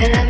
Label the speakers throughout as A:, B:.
A: could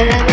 A: I